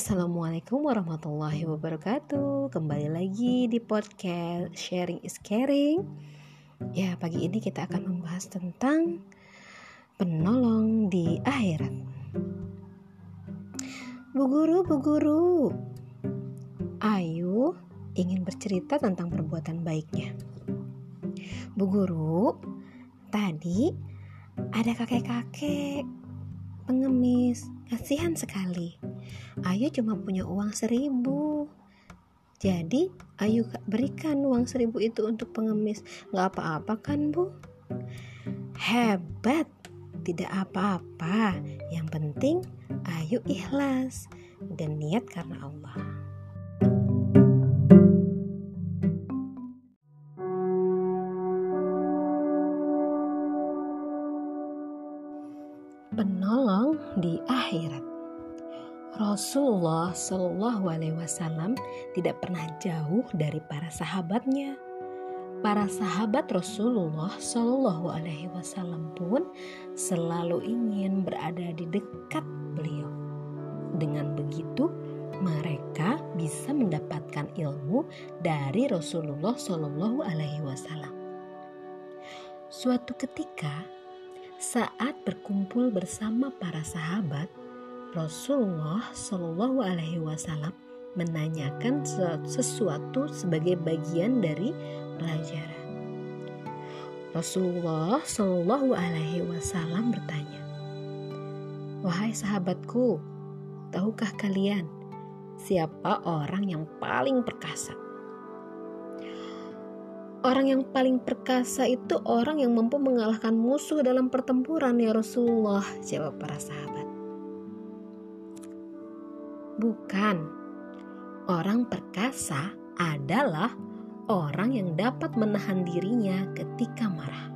Assalamualaikum warahmatullahi wabarakatuh. Kembali lagi di podcast Sharing is Caring. Ya pagi ini kita akan membahas tentang Penolong di akhirat. Bu Guru, Bu Guru. Ayu ingin bercerita tentang perbuatan baiknya. Bu Guru Tadi ada kakek-kakek pengemis. Kasihan sekali Ayu cuma punya uang seribu. Jadi Ayu berikan uang seribu itu untuk pengemis. Gak apa-apa kan bu? Hebat, tidak apa-apa. Yang penting Ayu ikhlas dan niat karena Allah. Rasulullah Shallallahu Alaihi Wasallam tidak pernah jauh dari para sahabatnya. Para sahabat Rasulullah Shallallahu Alaihi Wasallam pun selalu ingin berada di dekat beliau. Dengan begitu, mereka bisa mendapatkan ilmu dari Rasulullah Shallallahu Alaihi Wasallam. Suatu ketika, saat berkumpul bersama para sahabat, Rasulullah Shallallahu Alaihi Wasallam menanyakan sesuatu sebagai bagian dari pelajaran. Rasulullah Shallallahu Alaihi Wasallam bertanya, "Wahai sahabatku, tahukah kalian siapa orang yang paling perkasa?" Orang yang paling perkasa itu orang yang mampu mengalahkan musuh dalam pertempuran ya Rasulullah, jawab para sahabat. Bukan. Orang perkasa adalah orang yang dapat menahan dirinya ketika marah.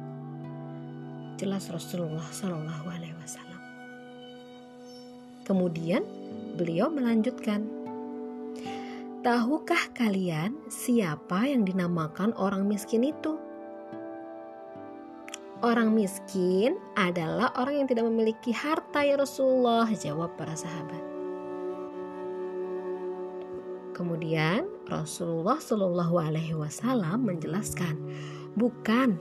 Jelas Rasulullah Shallallahu Alaihi Wasallam. Kemudian beliau melanjutkan, Tahukah kalian siapa yang dinamakan orang miskin itu? Orang miskin adalah orang yang tidak memiliki harta ya Rasulullah, jawab para sahabat. Kemudian Rasulullah Shallallahu Alaihi Wasallam menjelaskan, bukan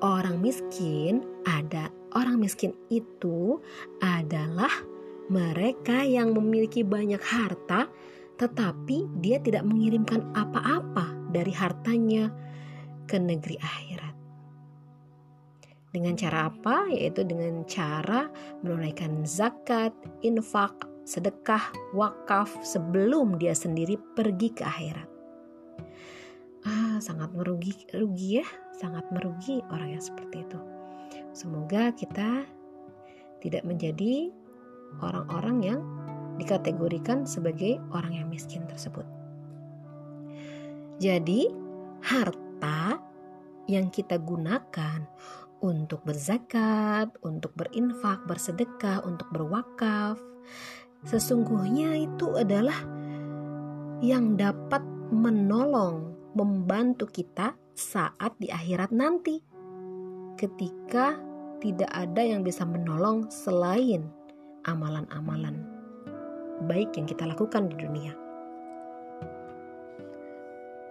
orang miskin ada orang miskin itu adalah mereka yang memiliki banyak harta tetapi dia tidak mengirimkan apa-apa dari hartanya ke negeri akhirat. Dengan cara apa? Yaitu dengan cara menunaikan zakat, infak, sedekah, wakaf sebelum dia sendiri pergi ke akhirat. Ah, sangat merugi, rugi ya, sangat merugi orang yang seperti itu. Semoga kita tidak menjadi orang-orang yang dikategorikan sebagai orang yang miskin tersebut. Jadi, harta yang kita gunakan untuk berzakat, untuk berinfak, bersedekah, untuk berwakaf, sesungguhnya itu adalah yang dapat menolong, membantu kita saat di akhirat nanti, ketika tidak ada yang bisa menolong selain amalan-amalan baik yang kita lakukan di dunia.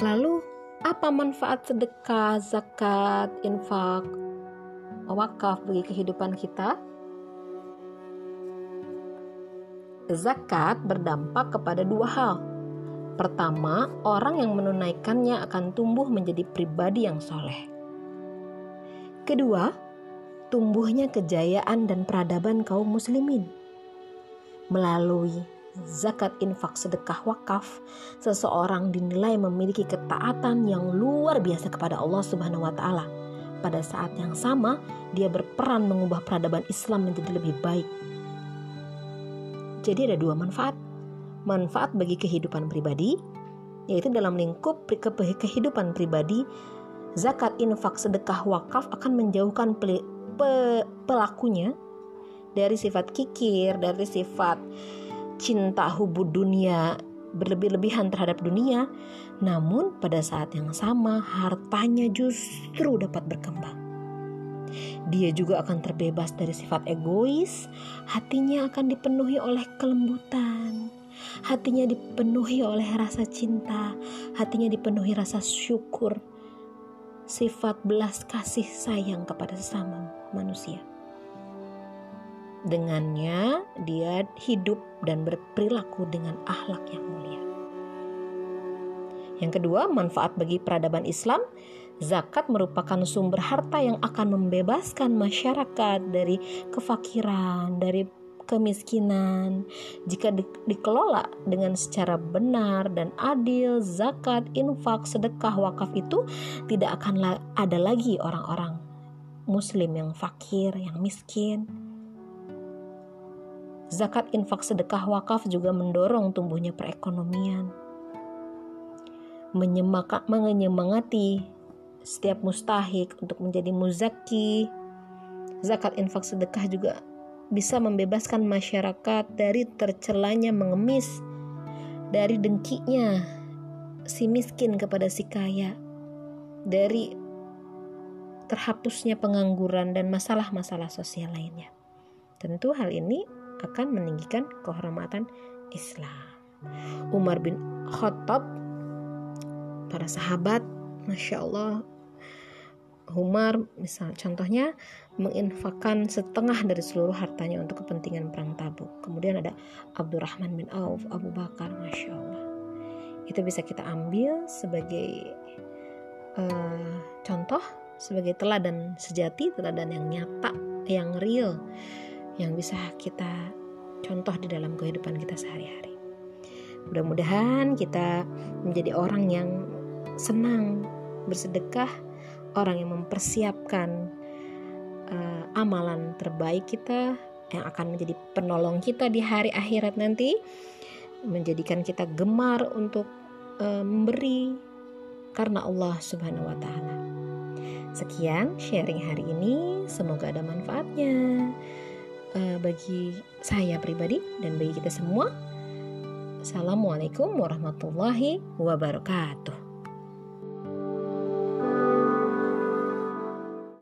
Lalu, apa manfaat sedekah, zakat, infak, wakaf bagi kehidupan kita? Zakat berdampak kepada dua hal. Pertama, orang yang menunaikannya akan tumbuh menjadi pribadi yang soleh. Kedua, tumbuhnya kejayaan dan peradaban kaum muslimin. Melalui zakat infak sedekah wakaf, seseorang dinilai memiliki ketaatan yang luar biasa kepada Allah Subhanahu wa taala. Pada saat yang sama, dia berperan mengubah peradaban Islam menjadi lebih baik jadi ada dua manfaat. Manfaat bagi kehidupan pribadi, yaitu dalam lingkup kehidupan pribadi, zakat, infak, sedekah, wakaf akan menjauhkan pelakunya dari sifat kikir, dari sifat cinta hubud dunia berlebih-lebihan terhadap dunia, namun pada saat yang sama hartanya justru dapat berkembang. Dia juga akan terbebas dari sifat egois, hatinya akan dipenuhi oleh kelembutan, hatinya dipenuhi oleh rasa cinta, hatinya dipenuhi rasa syukur, sifat belas kasih sayang kepada sesama manusia. Dengannya, dia hidup dan berperilaku dengan akhlak yang mulia. Yang kedua, manfaat bagi peradaban Islam Zakat merupakan sumber harta yang akan membebaskan masyarakat dari kefakiran, dari kemiskinan. Jika di, dikelola dengan secara benar dan adil, zakat, infak, sedekah, wakaf itu tidak akan la ada lagi orang-orang muslim yang fakir, yang miskin. Zakat, infak, sedekah, wakaf juga mendorong tumbuhnya perekonomian. menyemangati setiap mustahik untuk menjadi muzaki. Zakat infak sedekah juga bisa membebaskan masyarakat dari tercelanya mengemis, dari dengkinya si miskin kepada si kaya, dari terhapusnya pengangguran dan masalah-masalah sosial lainnya. Tentu hal ini akan meninggikan kehormatan Islam. Umar bin Khattab, para sahabat, masya Allah, Umar misal contohnya menginfakkan setengah dari seluruh hartanya untuk kepentingan perang tabuk. Kemudian ada Abdurrahman bin Auf, Abu Bakar, masya Allah. Itu bisa kita ambil sebagai uh, contoh, sebagai teladan sejati, teladan yang nyata, yang real, yang bisa kita contoh di dalam kehidupan kita sehari-hari. Mudah-mudahan kita menjadi orang yang senang bersedekah orang yang mempersiapkan uh, amalan terbaik kita yang akan menjadi penolong kita di hari akhirat nanti menjadikan kita gemar untuk uh, memberi karena Allah Subhanahu wa taala. Sekian sharing hari ini, semoga ada manfaatnya uh, bagi saya pribadi dan bagi kita semua. Assalamualaikum warahmatullahi wabarakatuh.